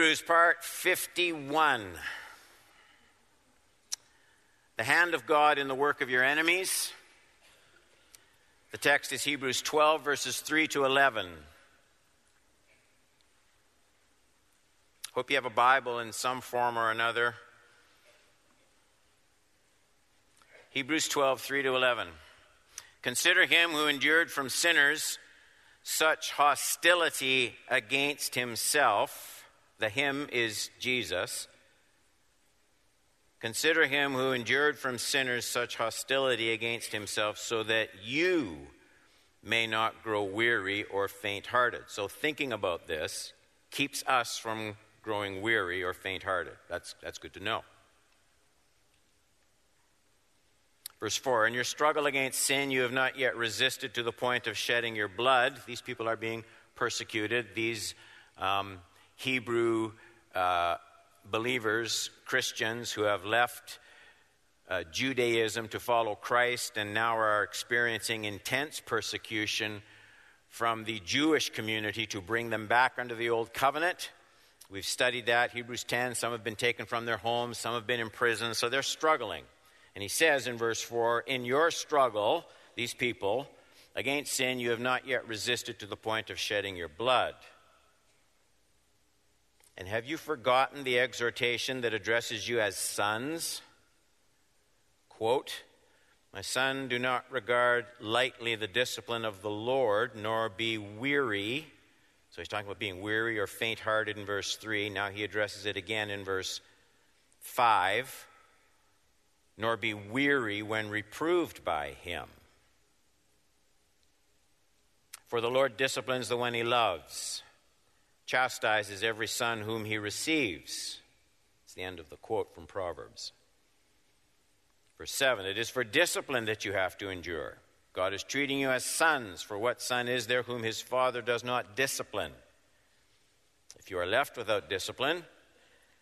Hebrews, part 51. The hand of God in the work of your enemies. The text is Hebrews 12, verses 3 to 11. Hope you have a Bible in some form or another. Hebrews 12, 3 to 11. Consider him who endured from sinners such hostility against himself. The him is Jesus. Consider him who endured from sinners such hostility against himself, so that you may not grow weary or faint hearted. So, thinking about this keeps us from growing weary or faint hearted. That's, that's good to know. Verse 4 In your struggle against sin, you have not yet resisted to the point of shedding your blood. These people are being persecuted. These um, Hebrew uh, believers, Christians who have left uh, Judaism to follow Christ and now are experiencing intense persecution from the Jewish community to bring them back under the old covenant. We've studied that, Hebrews 10. Some have been taken from their homes, some have been in prison, so they're struggling. And he says in verse 4 In your struggle, these people, against sin, you have not yet resisted to the point of shedding your blood. And have you forgotten the exhortation that addresses you as sons? Quote, My son, do not regard lightly the discipline of the Lord, nor be weary. So he's talking about being weary or faint hearted in verse 3. Now he addresses it again in verse 5 nor be weary when reproved by him. For the Lord disciplines the one he loves, chastises every son whom he receives. It's the end of the quote from Proverbs. Verse 7 It is for discipline that you have to endure. God is treating you as sons, for what son is there whom his father does not discipline? If you are left without discipline,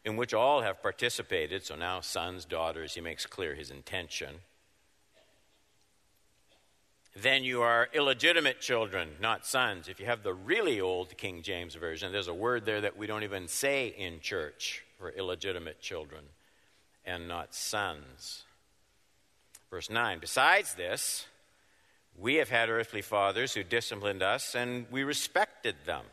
in which all have participated. So now, sons, daughters, he makes clear his intention. Then you are illegitimate children, not sons. If you have the really old King James Version, there's a word there that we don't even say in church for illegitimate children and not sons. Verse 9 Besides this, we have had earthly fathers who disciplined us, and we respected them.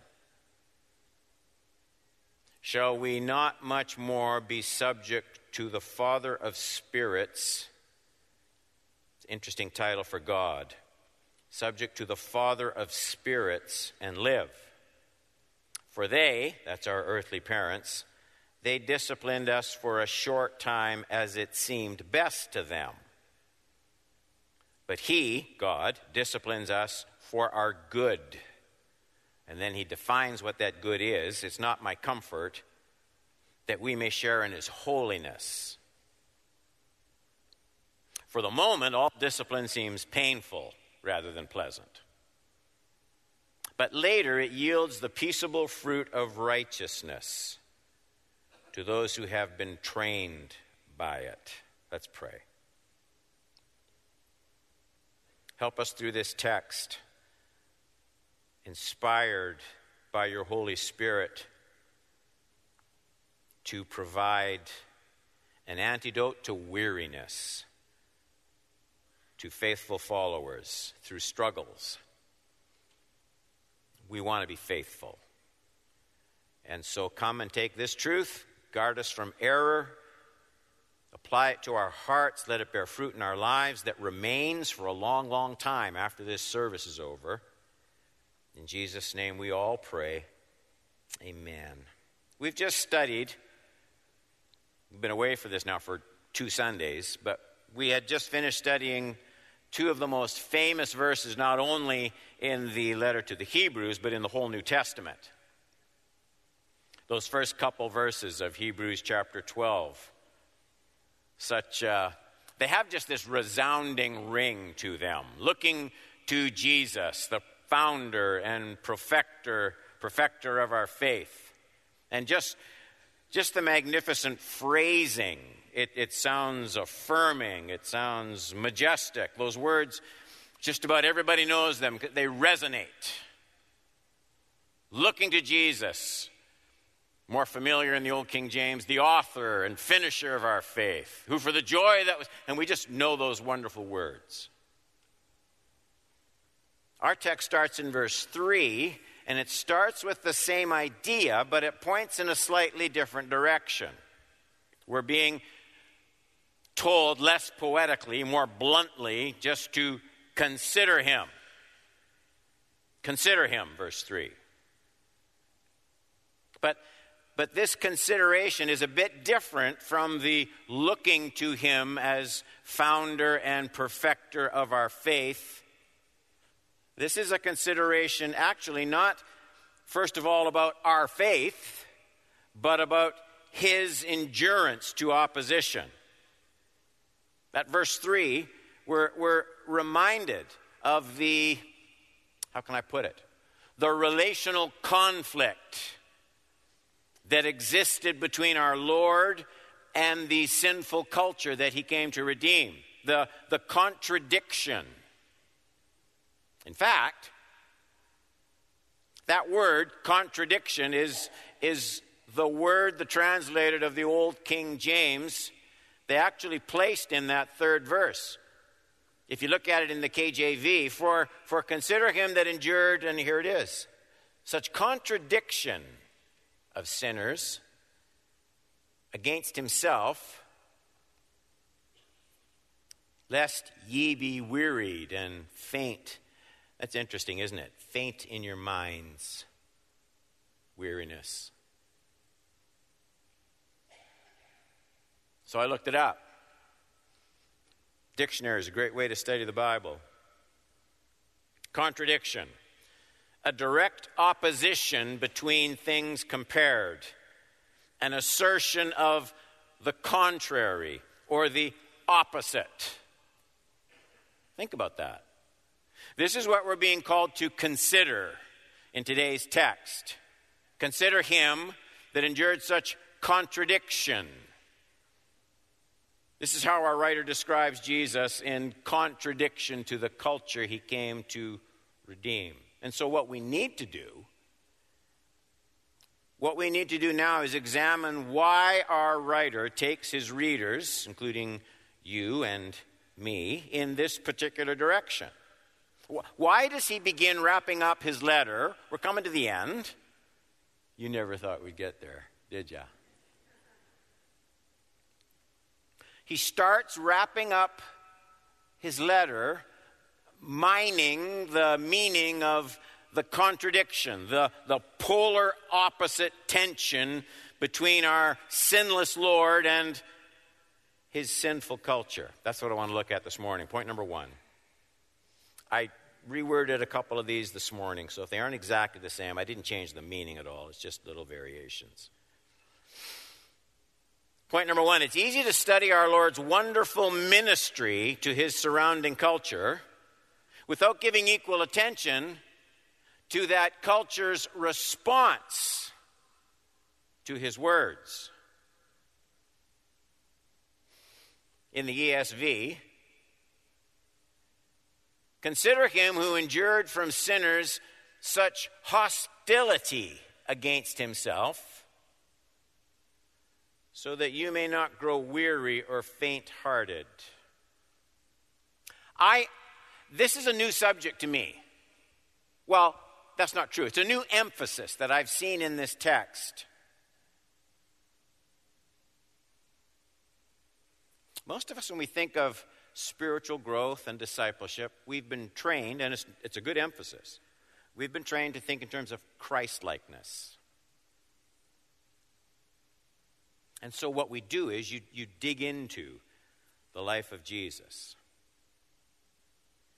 Shall we not much more be subject to the Father of spirits? interesting title for God. Subject to the Father of spirits and live. For they, that's our earthly parents, they disciplined us for a short time as it seemed best to them. But He, God, disciplines us for our good and then he defines what that good is. It's not my comfort that we may share in his holiness. For the moment, all discipline seems painful rather than pleasant. But later, it yields the peaceable fruit of righteousness to those who have been trained by it. Let's pray. Help us through this text inspired by your Holy Spirit to provide an antidote to weariness to faithful followers through struggles. We want to be faithful. And so come and take this truth, guard us from error, apply it to our hearts, let it bear fruit in our lives that remains for a long, long time after this service is over. In Jesus' name we all pray. Amen. We've just studied, we've been away for this now for two Sundays, but we had just finished studying two of the most famous verses, not only in the letter to the Hebrews, but in the whole New Testament. Those first couple verses of Hebrews chapter 12. Such, uh, they have just this resounding ring to them, looking to Jesus, the founder and perfecter, perfecter of our faith. And just, just the magnificent phrasing. It, it sounds affirming, it sounds majestic. Those words, just about everybody knows them, they resonate. Looking to Jesus, More familiar in the Old King James, the author and finisher of our faith, who for the joy that was, and we just know those wonderful words. Our text starts in verse 3, and it starts with the same idea, but it points in a slightly different direction. We're being told less poetically, more bluntly, just to consider him. Consider him, verse 3. But, but this consideration is a bit different from the looking to him as founder and perfecter of our faith. This is a consideration actually not, first of all, about our faith, but about his endurance to opposition. That verse 3, we're, we're reminded of the, how can I put it? The relational conflict that existed between our Lord and the sinful culture that he came to redeem. The, the contradiction. In fact, that word, contradiction, is, is the word, the translated of the Old King James, they actually placed in that third verse. If you look at it in the KJV, for, for consider him that endured, and here it is, such contradiction of sinners against himself, lest ye be wearied and faint. That's interesting, isn't it? Faint in your minds. Weariness. So I looked it up. Dictionary is a great way to study the Bible. Contradiction a direct opposition between things compared, an assertion of the contrary or the opposite. Think about that. This is what we're being called to consider in today's text. Consider him that endured such contradiction this is how our writer describes Jesus in contradiction to the culture he came to redeem. And so, what we need to do, what we need to do now is examine why our writer takes his readers, including you and me, in this particular direction. Why does he begin wrapping up his letter? We're coming to the end. You never thought we'd get there, did you? He starts wrapping up his letter, mining the meaning of the contradiction, the, the polar opposite tension between our sinless Lord and his sinful culture. That's what I want to look at this morning. Point number one. I reworded a couple of these this morning, so if they aren't exactly the same, I didn't change the meaning at all. It's just little variations. Point number one it's easy to study our Lord's wonderful ministry to his surrounding culture without giving equal attention to that culture's response to his words. In the ESV, consider him who endured from sinners such hostility against himself so that you may not grow weary or faint hearted. I, this is a new subject to me. Well, that's not true. It's a new emphasis that I've seen in this text. Most of us, when we think of spiritual growth and discipleship, we've been trained, and it's, it's a good emphasis, we've been trained to think in terms of Christ likeness. And so, what we do is you, you dig into the life of Jesus.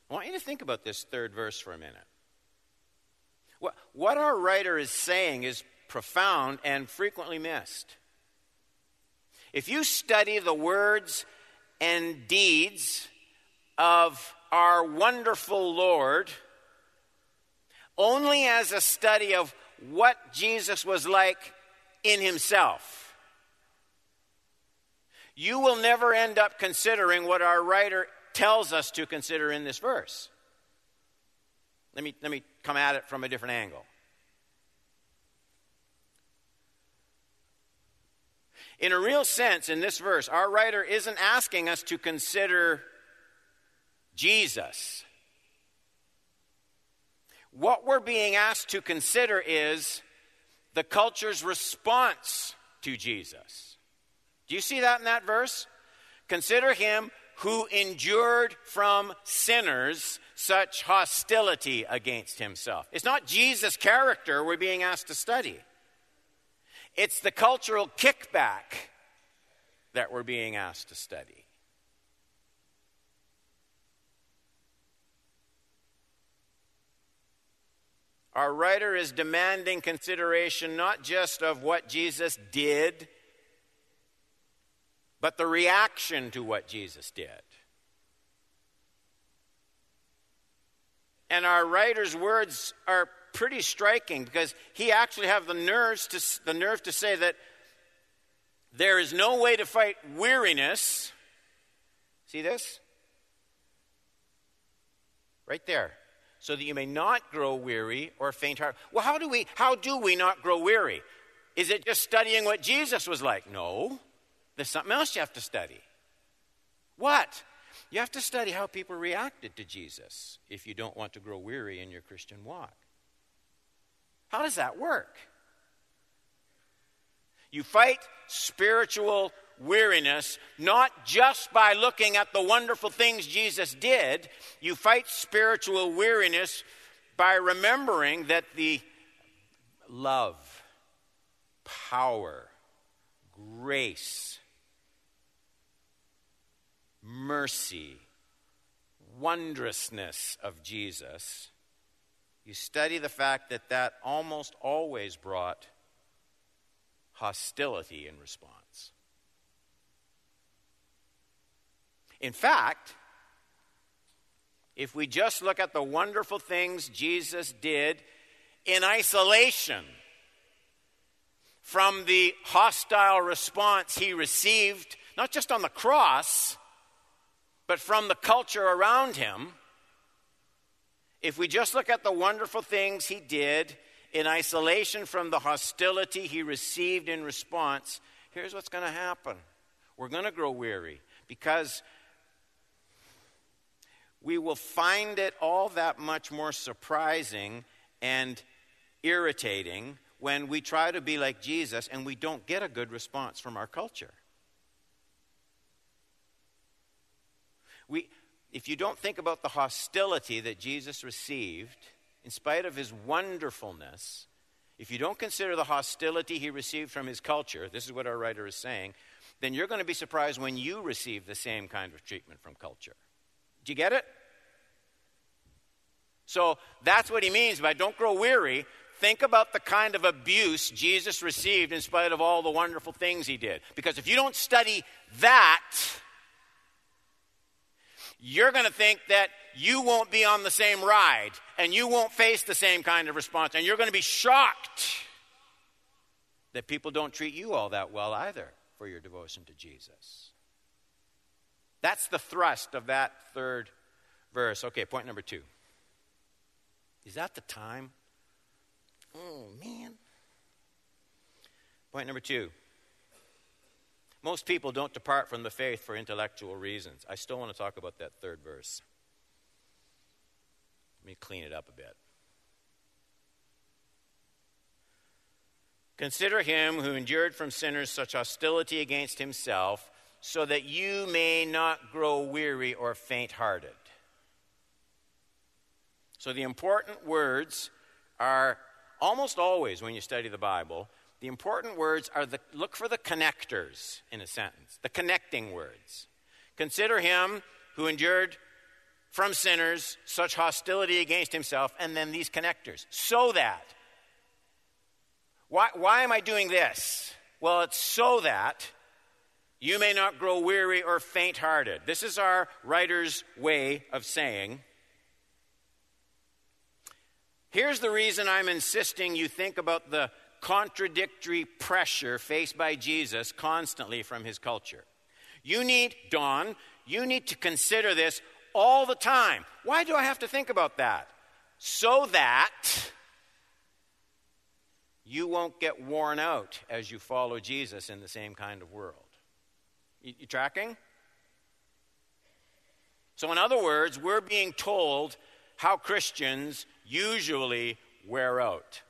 I want you to think about this third verse for a minute. What, what our writer is saying is profound and frequently missed. If you study the words and deeds of our wonderful Lord only as a study of what Jesus was like in himself, you will never end up considering what our writer tells us to consider in this verse. Let me, let me come at it from a different angle. In a real sense, in this verse, our writer isn't asking us to consider Jesus. What we're being asked to consider is the culture's response to Jesus. Do you see that in that verse? Consider him who endured from sinners such hostility against himself. It's not Jesus' character we're being asked to study, it's the cultural kickback that we're being asked to study. Our writer is demanding consideration not just of what Jesus did, but the reaction to what Jesus did. And our writer's words are pretty striking because he actually have the nerves to, the nerve to say that there is no way to fight weariness. See this? Right there so that you may not grow weary or faint heart. Well, how do we how do we not grow weary? Is it just studying what Jesus was like? No. There's something else you have to study. What? You have to study how people reacted to Jesus if you don't want to grow weary in your Christian walk. How does that work? You fight spiritual weariness not just by looking at the wonderful things Jesus did. You fight spiritual weariness by remembering that the love, power, grace, mercy, wondrousness of Jesus, you study the fact that that almost always brought hostility in response. In fact, if we just look at the wonderful things Jesus did in isolation from the hostile response he received, not just on the cross, but from the culture around him, if we just look at the wonderful things he did in isolation from the hostility he received in response, here's what's going to happen. We're going to grow weary because we will find it all that much more surprising and irritating when we try to be like Jesus and we don't get a good response from our culture. We, if you don't think about the hostility that Jesus received, in spite of his wonderfulness, if you don't consider the hostility he received from his culture, this is what our writer is saying, then you're going to be surprised when you receive the same kind of treatment from culture. Do you get it? So that's what he means by don't grow weary. Think about the kind of abuse Jesus received in spite of all the wonderful things he did. Because if you don't study that, you're going to think that you won't be on the same ride and you won't face the same kind of response. And you're going to be shocked that people don't treat you all that well either for your devotion to Jesus. That's the thrust of that third verse. Okay, point number two. Is that the time? Oh, man. Point number two. Most people don't depart from the faith for intellectual reasons. I still want to talk about that third verse. Let me clean it up a bit. Consider him who endured from sinners such hostility against himself, so that you may not grow weary or faint hearted. So the important words are almost always when you study the Bible, the important words are the look for the connectors in a sentence, the connecting words. Consider him who endured from sinners such hostility against himself, and then these connectors. So that. Why, why am I doing this? Well, it's so that you may not grow weary or faint hearted. This is our writer's way of saying Here's the reason I'm insisting you think about the contradictory pressure faced by Jesus constantly from his culture. You need, Don, you need to consider this all the time. Why do I have to think about that? So that you won't get worn out as you follow Jesus in the same kind of world. You, you tracking? So, in other words, we're being told how Christians usually wear out.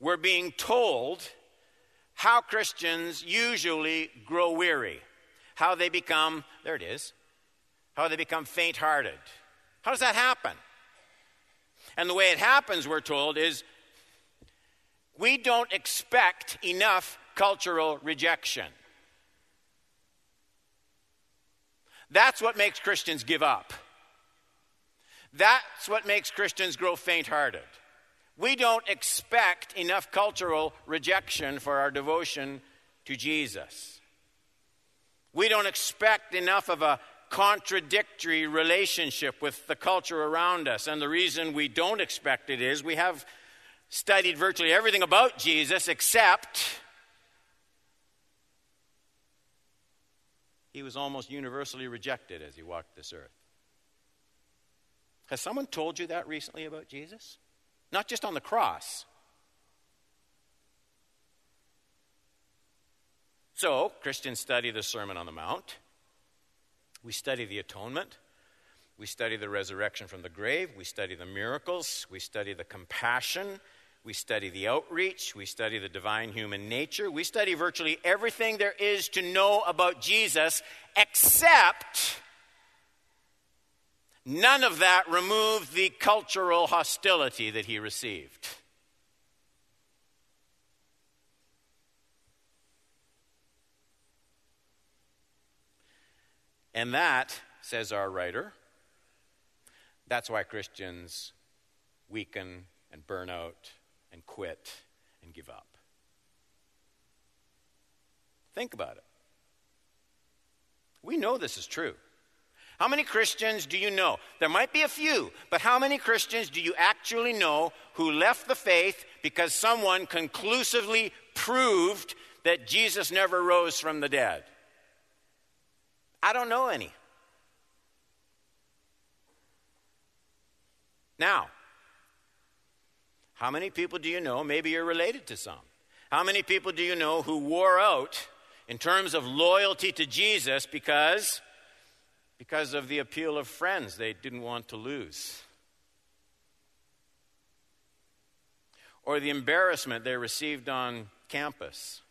We're being told how Christians usually grow weary, how they become, there it is, how they become faint hearted. How does that happen? And the way it happens, we're told, is we don't expect enough cultural rejection. That's what makes Christians give up. That's what makes Christians grow faint hearted. We don't expect enough cultural rejection for our devotion to Jesus. We don't expect enough of a contradictory relationship with the culture around us. And the reason we don't expect it is we have studied virtually everything about Jesus except he was almost universally rejected as he walked this earth. Has someone told you that recently about Jesus? Not just on the cross. So, Christians study the Sermon on the Mount. We study the atonement. We study the resurrection from the grave. We study the miracles. We study the compassion. We study the outreach. We study the divine human nature. We study virtually everything there is to know about Jesus, except none of that removed the cultural hostility that he received. And that, says our writer, that's why Christians weaken and burn out and quit and give up. Think about it. We know this is true. How many Christians do you know? There might be a few, but how many Christians do you actually know who left the faith because someone conclusively proved that Jesus never rose from the dead? I don't know any. Now, how many people do you know? Maybe you're related to some. How many people do you know who wore out in terms of loyalty to Jesus because because of the appeal of friends they didn't want to lose? Or the embarrassment they received on campus?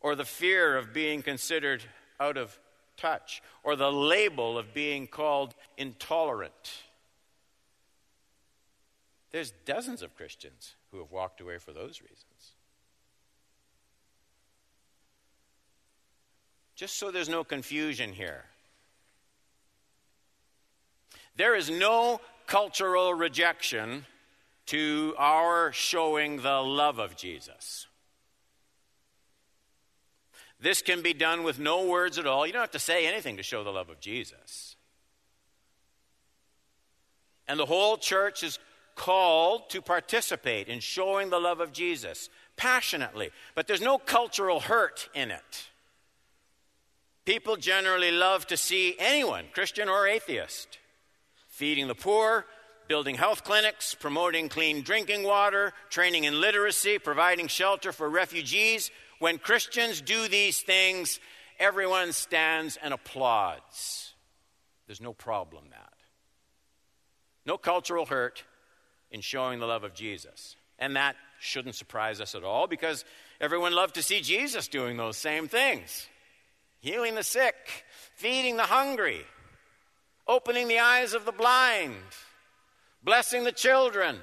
Or the fear of being considered out of touch, or the label of being called intolerant. There's dozens of Christians who have walked away for those reasons. Just so there's no confusion here, there is no cultural rejection to our showing the love of Jesus. This can be done with no words at all. You don't have to say anything to show the love of Jesus. And the whole church is called to participate in showing the love of Jesus passionately. But there's no cultural hurt in it. People generally love to see anyone, Christian or atheist, feeding the poor, building health clinics, promoting clean drinking water, training in literacy, providing shelter for refugees, when Christians do these things, everyone stands and applauds. There's no problem that. No cultural hurt in showing the love of Jesus. And that shouldn't surprise us at all because everyone loved to see Jesus doing those same things healing the sick, feeding the hungry, opening the eyes of the blind, blessing the children.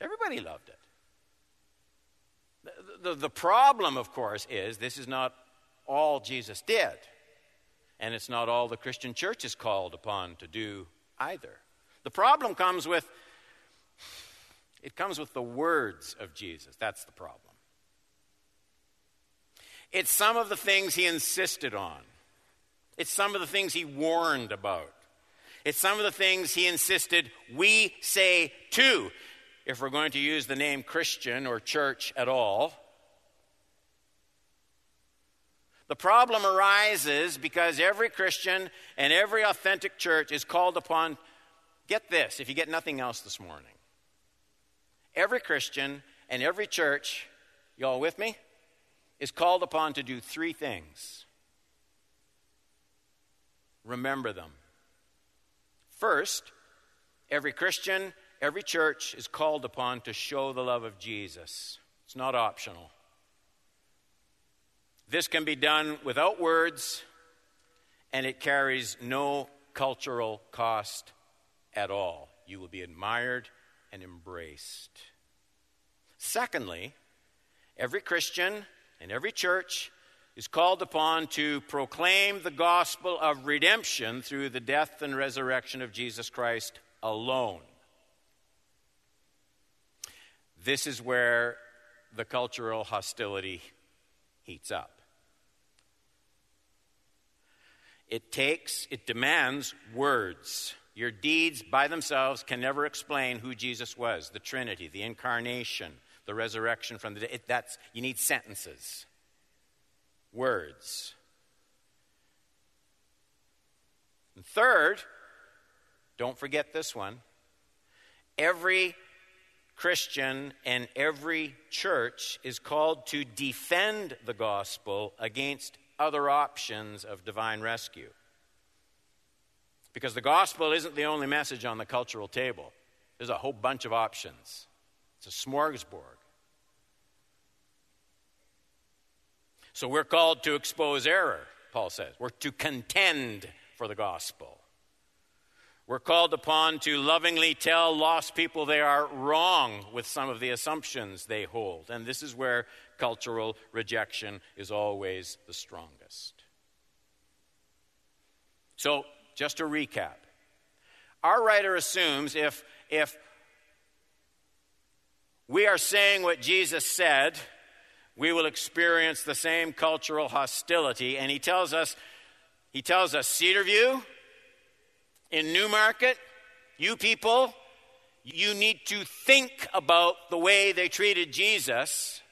Everybody loved it. The, the, problem, of course, is this is not all Jesus did. And it's not all the Christian church is called upon to do either. The problem comes with it comes with the words of Jesus. That's the problem. It's some of the things he insisted on. It's some of the things he warned about. It's some of the things he insisted we say too, if we're going to use the name Christian or church at all. The problem arises because every Christian and every authentic church is called upon, Get this if you get nothing else this morning. Every Christian and every church, y'all with me, is called upon to do three things. Remember them. First, every Christian, every church is called upon to show the love of Jesus. It's not optional. This can be done without words, and it carries no cultural cost at all. You will be admired and embraced. Secondly, every Christian and every church is called upon to proclaim the gospel of redemption through the death and resurrection of Jesus Christ alone. This is where the cultural hostility heats up. It takes, it demands words. Your deeds by themselves can never explain who Jesus was the Trinity, the incarnation, the resurrection from the dead. That's, you need sentences, words. And third, don't forget this one. Every Christian and every church is called to defend the gospel against other options of divine rescue. Because the gospel isn't the only message on the cultural table, there's a whole bunch of options. It's a smorgasbord. So we're called to expose error, Paul says. We're to contend for the gospel. We're called upon to lovingly tell lost people they are wrong with some of the assumptions they hold. And this is where cultural rejection is always the strongest. So, just to recap our writer assumes if, if we are saying what Jesus said, we will experience the same cultural hostility. And he tells us, he tells us, Cedarview, in Newmarket, you people, you need to think about the way they treated Jesus.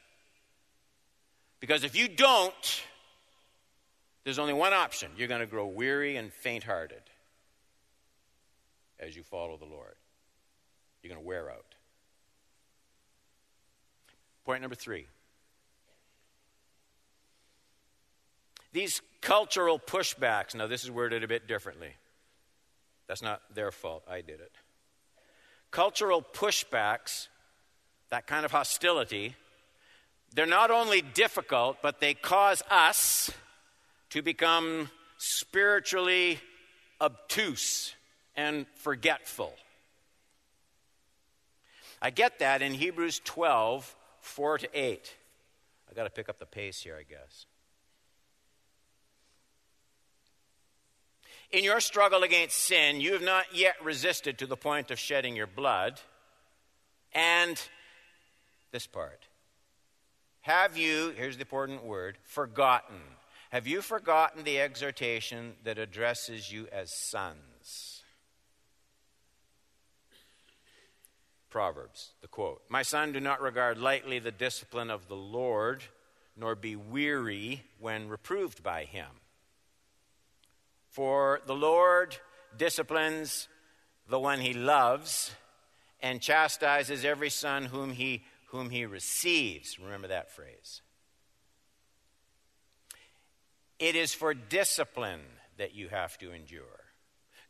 Because if you don't, there's only one option. You're going to grow weary and faint hearted as you follow the Lord. You're going to wear out. Point number three these cultural pushbacks. Now, this is worded a bit differently. That's not their fault. I did it. Cultural pushbacks, that kind of hostility, they're not only difficult, but they cause us to become spiritually obtuse and forgetful. I get that in Hebrews 12, 4 to 8. I got to pick up the pace here, I guess. In your struggle against sin, you have not yet resisted to the point of shedding your blood. And this part. Have you, here's the important word, forgotten? Have you forgotten the exhortation that addresses you as sons? Proverbs, the quote My son, do not regard lightly the discipline of the Lord, nor be weary when reproved by him. For the Lord disciplines the one he loves and chastises every son whom he, whom he receives. Remember that phrase. It is for discipline that you have to endure.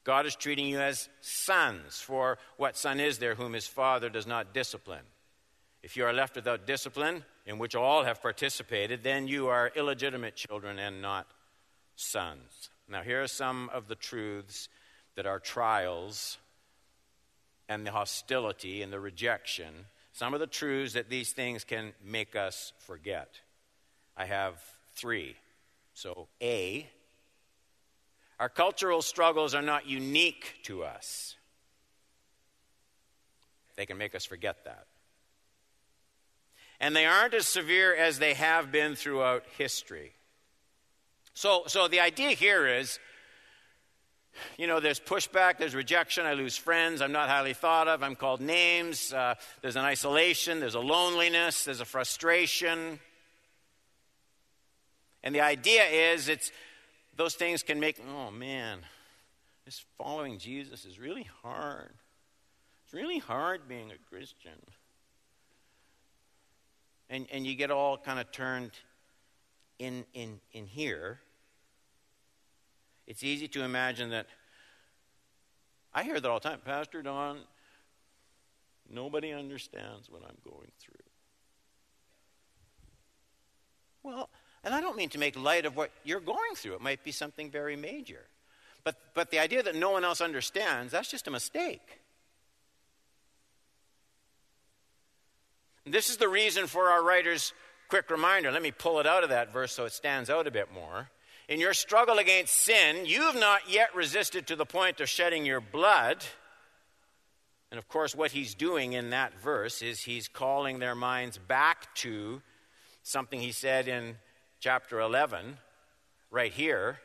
God is treating you as sons, for what son is there whom his father does not discipline? If you are left without discipline, in which all have participated, then you are illegitimate children and not sons. Now, here are some of the truths that are trials and the hostility and the rejection, some of the truths that these things can make us forget. I have three. So, A, our cultural struggles are not unique to us. They can make us forget that. And they aren't as severe as they have been throughout history. So, so the idea here is you know, there's pushback, there's rejection, I lose friends, I'm not highly thought of, I'm called names, uh, there's an isolation, there's a loneliness, there's a frustration. And the idea is it's those things can make, oh man, this following Jesus is really hard. It's really hard being a Christian. And, and you get all kind of turned in, in, in here. It's easy to imagine that. I hear that all the time. Pastor Don, nobody understands what I'm going through. Well, and I don't mean to make light of what you're going through. It might be something very major. But, but the idea that no one else understands, that's just a mistake. This is the reason for our writer's quick reminder. Let me pull it out of that verse so it stands out a bit more. In your struggle against sin, you have not yet resisted to the point of shedding your blood. And of course, what he's doing in that verse is he's calling their minds back to something he said in chapter 11, right here.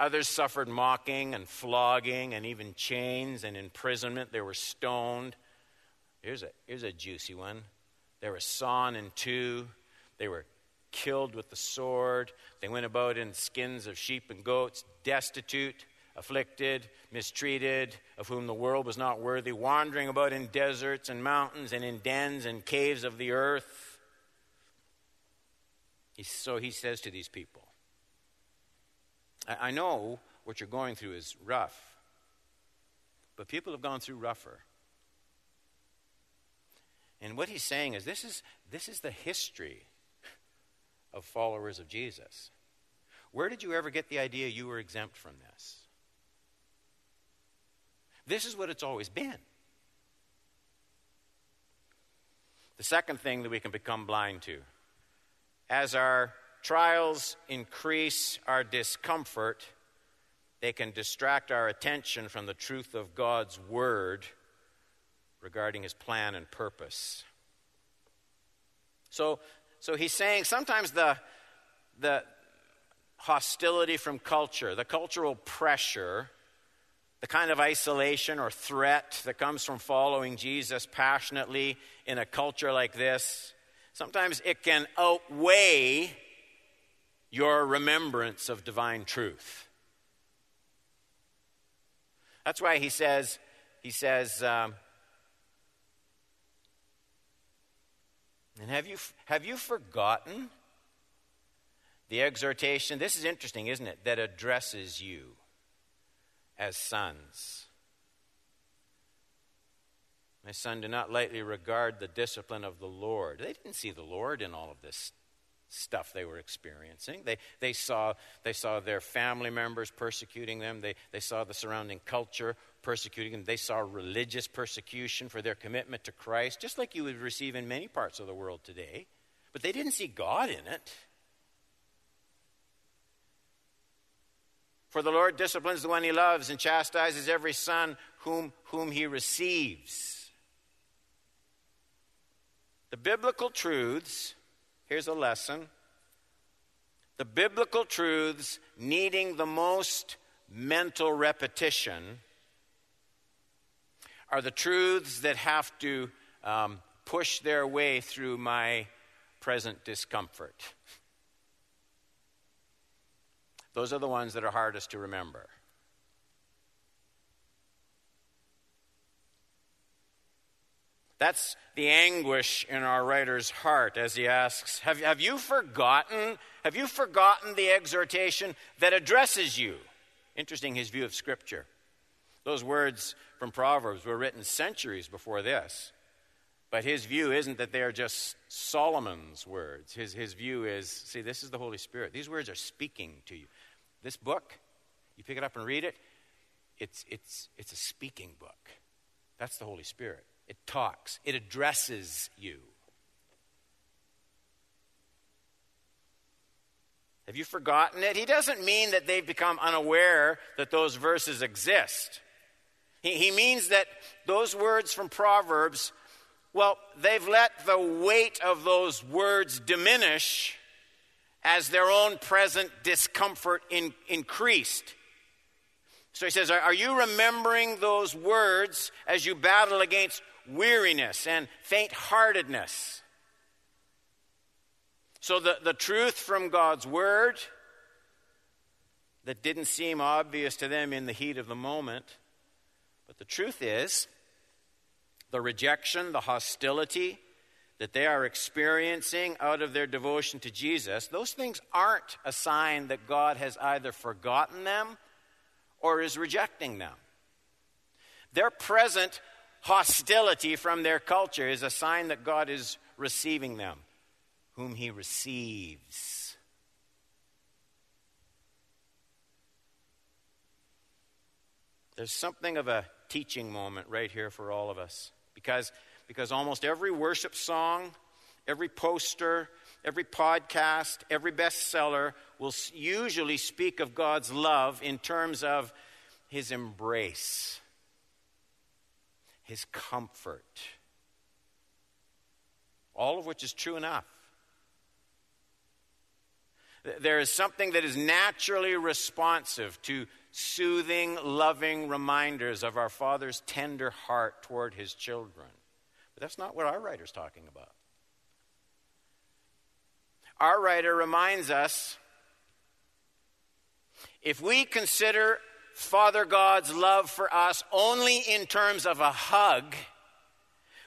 Others suffered mocking and flogging and even chains and imprisonment. They were stoned. Here's a, here's a juicy one. They were sawn in two. They were killed with the sword. They went about in skins of sheep and goats, destitute, afflicted, mistreated, of whom the world was not worthy, wandering about in deserts and mountains and in dens and caves of the earth. So he says to these people, I know what you're going through is rough, but people have gone through rougher. And what he's saying is this is, this is the history of followers of Jesus. Where did you ever get the idea you were exempt from this? This is what it's always been. The second thing that we can become blind to as our trials increase our discomfort, they can distract our attention from the truth of God's Word regarding His plan and purpose. So, so he's saying sometimes the, the hostility from culture, the cultural pressure, the kind of isolation or threat that comes from following Jesus passionately in a culture like this, sometimes it can outweigh your remembrance of divine truth. That's why he says, he says, um, and have you, have you forgotten the exhortation? This is interesting, isn't it? That addresses you as sons. My son, do not lightly regard the discipline of the Lord. They didn't see the Lord in all of this stuff they were experiencing. They, they, saw, they saw their family members persecuting them, they, they saw the surrounding culture persecuting them, they saw religious persecution for their commitment to Christ, just like you would receive in many parts of the world today. But they didn't see God in it. For the Lord disciplines the one he loves and chastises every son whom, whom he receives. The biblical truths Here's a lesson the biblical truths needing the most mental repetition are the truths that have to um, push their way through my present discomfort. Those are the ones that are hardest to remember. That's the anguish in our writer's heart as he asks, have, have you forgotten? Have you forgotten the exhortation that addresses you? Interesting, his view of Scripture. Those words from Proverbs were written centuries before this. But his view isn't that they are just Solomon's words. His, his view is see, this is the Holy Spirit. These words are speaking to you. This book, you pick it up and read it, it's, it's, it's a speaking book. That's the Holy Spirit. It talks, it addresses you. Have you forgotten it? He doesn't mean that they've become unaware that those verses exist. He, he means that those words from Proverbs, well, they've let the weight of those words diminish as their own present discomfort in, increased. So he says, Are you remembering those words as you battle against weariness and faint heartedness. So, the, the truth from God's word that didn't seem obvious to them in the heat of the moment. But the truth is, the rejection, the hostility that they are experiencing out of their devotion to Jesus, those things aren't a sign that God has either forgotten them or is rejecting them. They're present hostility from their culture is a sign that God is receiving them, whom He receives. There's something of a teaching moment right here for all of us because, because almost every worship song, every poster, every podcast, every bestseller will usually speak of God's love in terms of His embrace his comfort. All of which is true enough. There is something that is naturally responsive to soothing, loving reminders of our Father's tender heart toward his children. But that's not what our writer's talking about. Our writer reminds us if we consider Father God's love for us only in terms of a hug,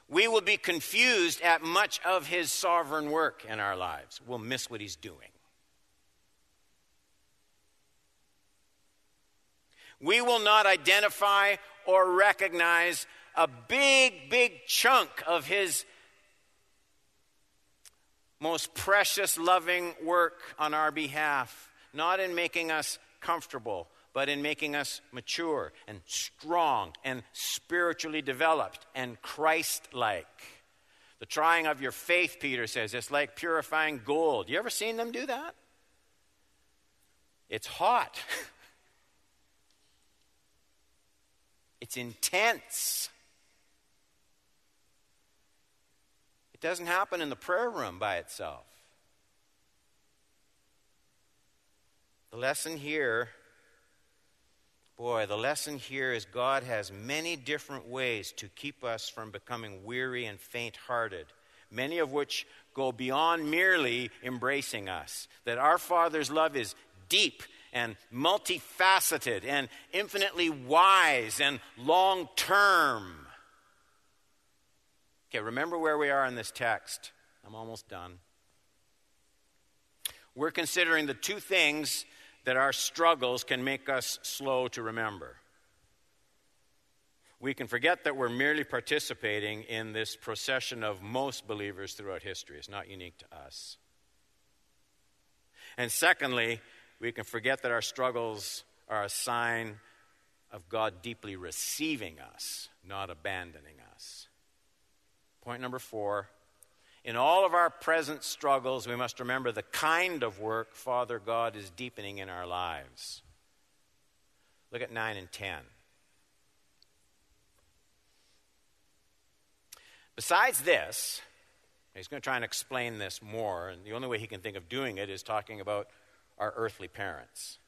we will be confused at much of his sovereign work in our lives. We'll miss what he's doing. We will not identify or recognize a big, big chunk of his most precious, loving work on our behalf, not in making us comfortable, but in making us mature and strong and spiritually developed and Christ like. The trying of your faith, Peter says, it's like purifying gold. You ever seen them do that? It's hot. it's intense. It doesn't happen in the prayer room by itself. The lesson here Boy, the lesson here is God has many different ways to keep us from becoming weary and faint hearted, many of which go beyond merely embracing us. That our Father's love is deep and multifaceted and infinitely wise and long term. Okay, remember where we are in this text. I'm almost done. We're considering the two things that our struggles can make us slow to remember. We can forget that we're merely participating in this procession of most believers throughout history. It's not unique to us. And secondly, we can forget that our struggles are a sign of God deeply receiving us, not abandoning us. Point number four in all of our present struggles, we must remember the kind of work Father God is deepening in our lives. Look at 9 and 10. Besides this, he's going to try and explain this more, and the only way he can think of doing it is talking about our earthly parents.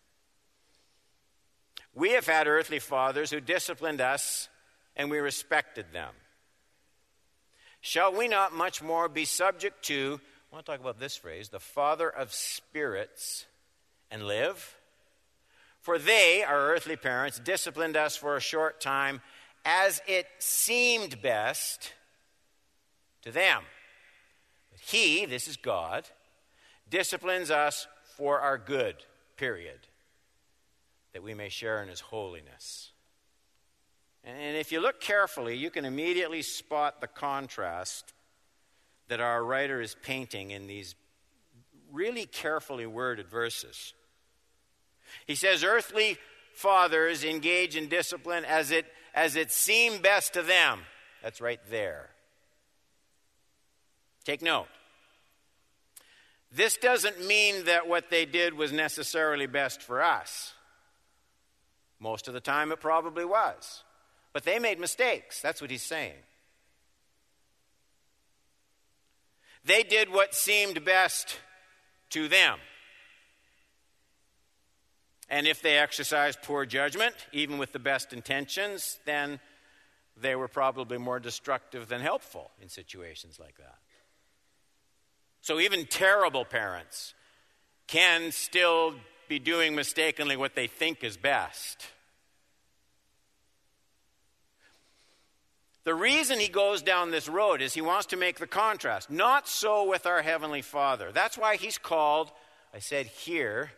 We have had earthly fathers who disciplined us, and we respected them. Shall we not much more be subject to, I want to talk about this phrase, the Father of spirits, and live? For they, our earthly parents, disciplined us for a short time as it seemed best to them. But He, this is God, disciplines us for our good, period, that we may share in His holiness. And if you look carefully, you can immediately spot the contrast that our writer is painting in these really carefully worded verses. He says, Earthly fathers engage in discipline as it, as it seemed best to them. That's right there. Take note. This doesn't mean that what they did was necessarily best for us. Most of the time, it probably was. But they made mistakes. That's what he's saying. They did what seemed best to them. And if they exercised poor judgment, even with the best intentions, then they were probably more destructive than helpful in situations like that. So even terrible parents can still be doing mistakenly what they think is best. The reason he goes down this road is he wants to make the contrast. Not so with our Heavenly Father. That's why he's called, I said here,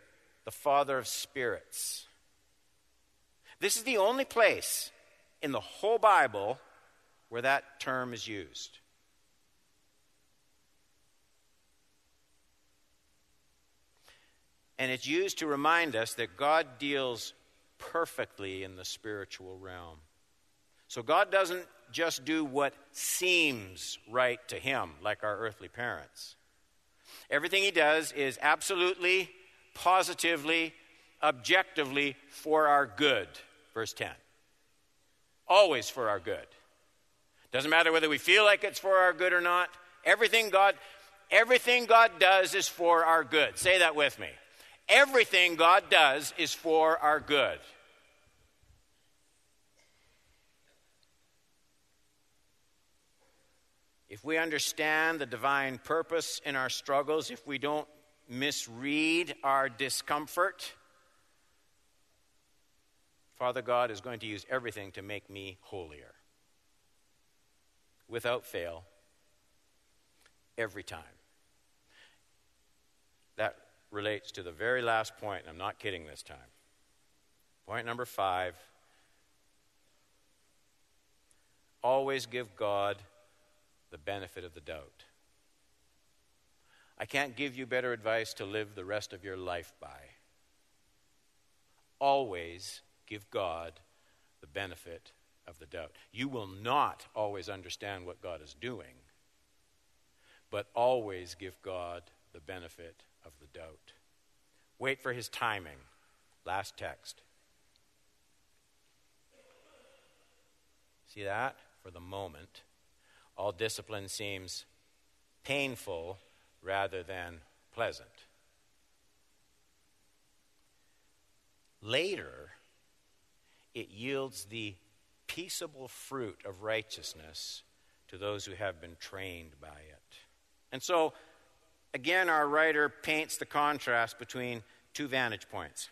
the Father of Spirits. This is the only place in the whole Bible where that term is used. And it's used to remind us that God deals perfectly in the spiritual realm. So God doesn't just do what seems right to him, like our earthly parents. Everything he does is absolutely, positively, objectively for our good. Verse 10. Always for our good. Doesn't matter whether we feel like it's for our good or not. Everything God everything God does is for our good. Say that with me. Everything God does is for our good. If we understand the divine purpose in our struggles, if we don't misread our discomfort, Father God is going to use everything to make me holier. Without fail, every time. That relates to the very last point, and I'm not kidding this time. Point number five always give God the benefit of the doubt. I can't give you better advice to live the rest of your life by. Always give God the benefit of the doubt. You will not always understand what God is doing, but always give God the benefit of the doubt. Wait for his timing. Last text. See that? For the moment all discipline seems painful rather than pleasant. Later, it yields the peaceable fruit of righteousness to those who have been trained by it. And so, again, our writer paints the contrast between two vantage points.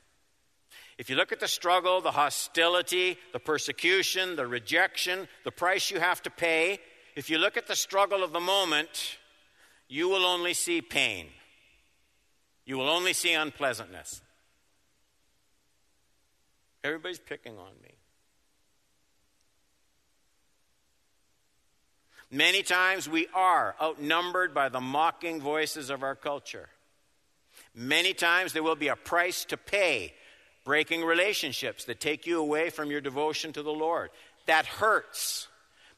If you look at the struggle, the hostility, the persecution, the rejection, the price you have to pay, if you look at the struggle of the moment, you will only see pain. You will only see unpleasantness. Everybody's picking on me. Many times we are outnumbered by the mocking voices of our culture. Many times there will be a price to pay, breaking relationships that take you away from your devotion to the Lord. That hurts.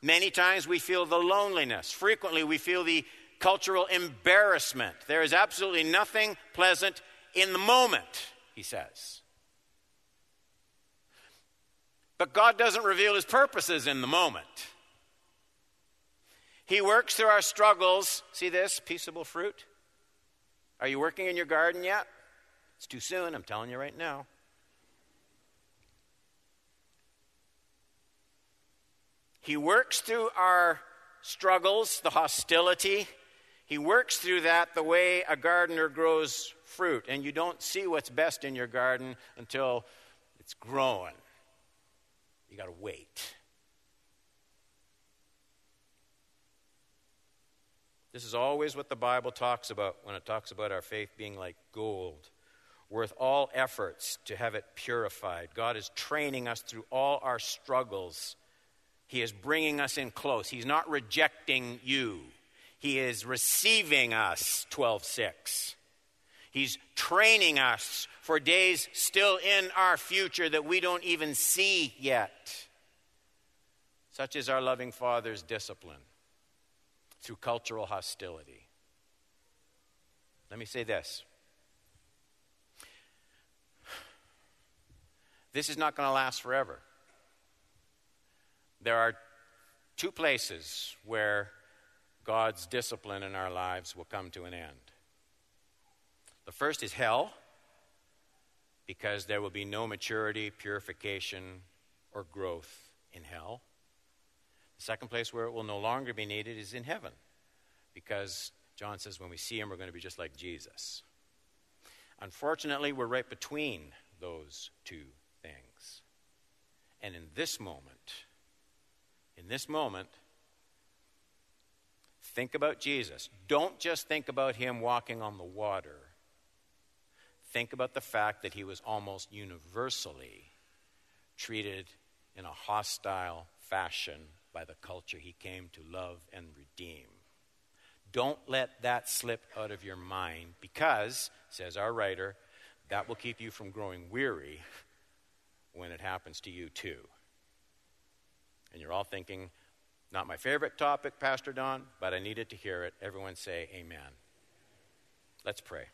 Many times we feel the loneliness. Frequently we feel the cultural embarrassment. There is absolutely nothing pleasant in the moment, he says. But God doesn't reveal his purposes in the moment. He works through our struggles. See this peaceable fruit? Are you working in your garden yet? It's too soon, I'm telling you right now. He works through our struggles, the hostility. He works through that the way a gardener grows fruit. And you don't see what's best in your garden until it's growing. You got to wait. This is always what the Bible talks about when it talks about our faith being like gold, worth all efforts to have it purified. God is training us through all our struggles he is bringing us in close. He's not rejecting you. He is receiving us, 12:6. He's training us for days still in our future that we don't even see yet. Such is our loving Father's discipline through cultural hostility. Let me say this. This is not going to last forever there are two places where God's discipline in our lives will come to an end. The first is hell, because there will be no maturity, purification, or growth in hell. The second place where it will no longer be needed is in heaven, because John says when we see him, we're going to be just like Jesus. Unfortunately, we're right between those two things. And in this moment, in this moment, think about Jesus. Don't just think about him walking on the water. Think about the fact that he was almost universally treated in a hostile fashion by the culture he came to love and redeem. Don't let that slip out of your mind because, says our writer, that will keep you from growing weary when it happens to you too. And you're all thinking, not my favorite topic, Pastor Don, but I needed to hear it. Everyone say amen. Let's pray.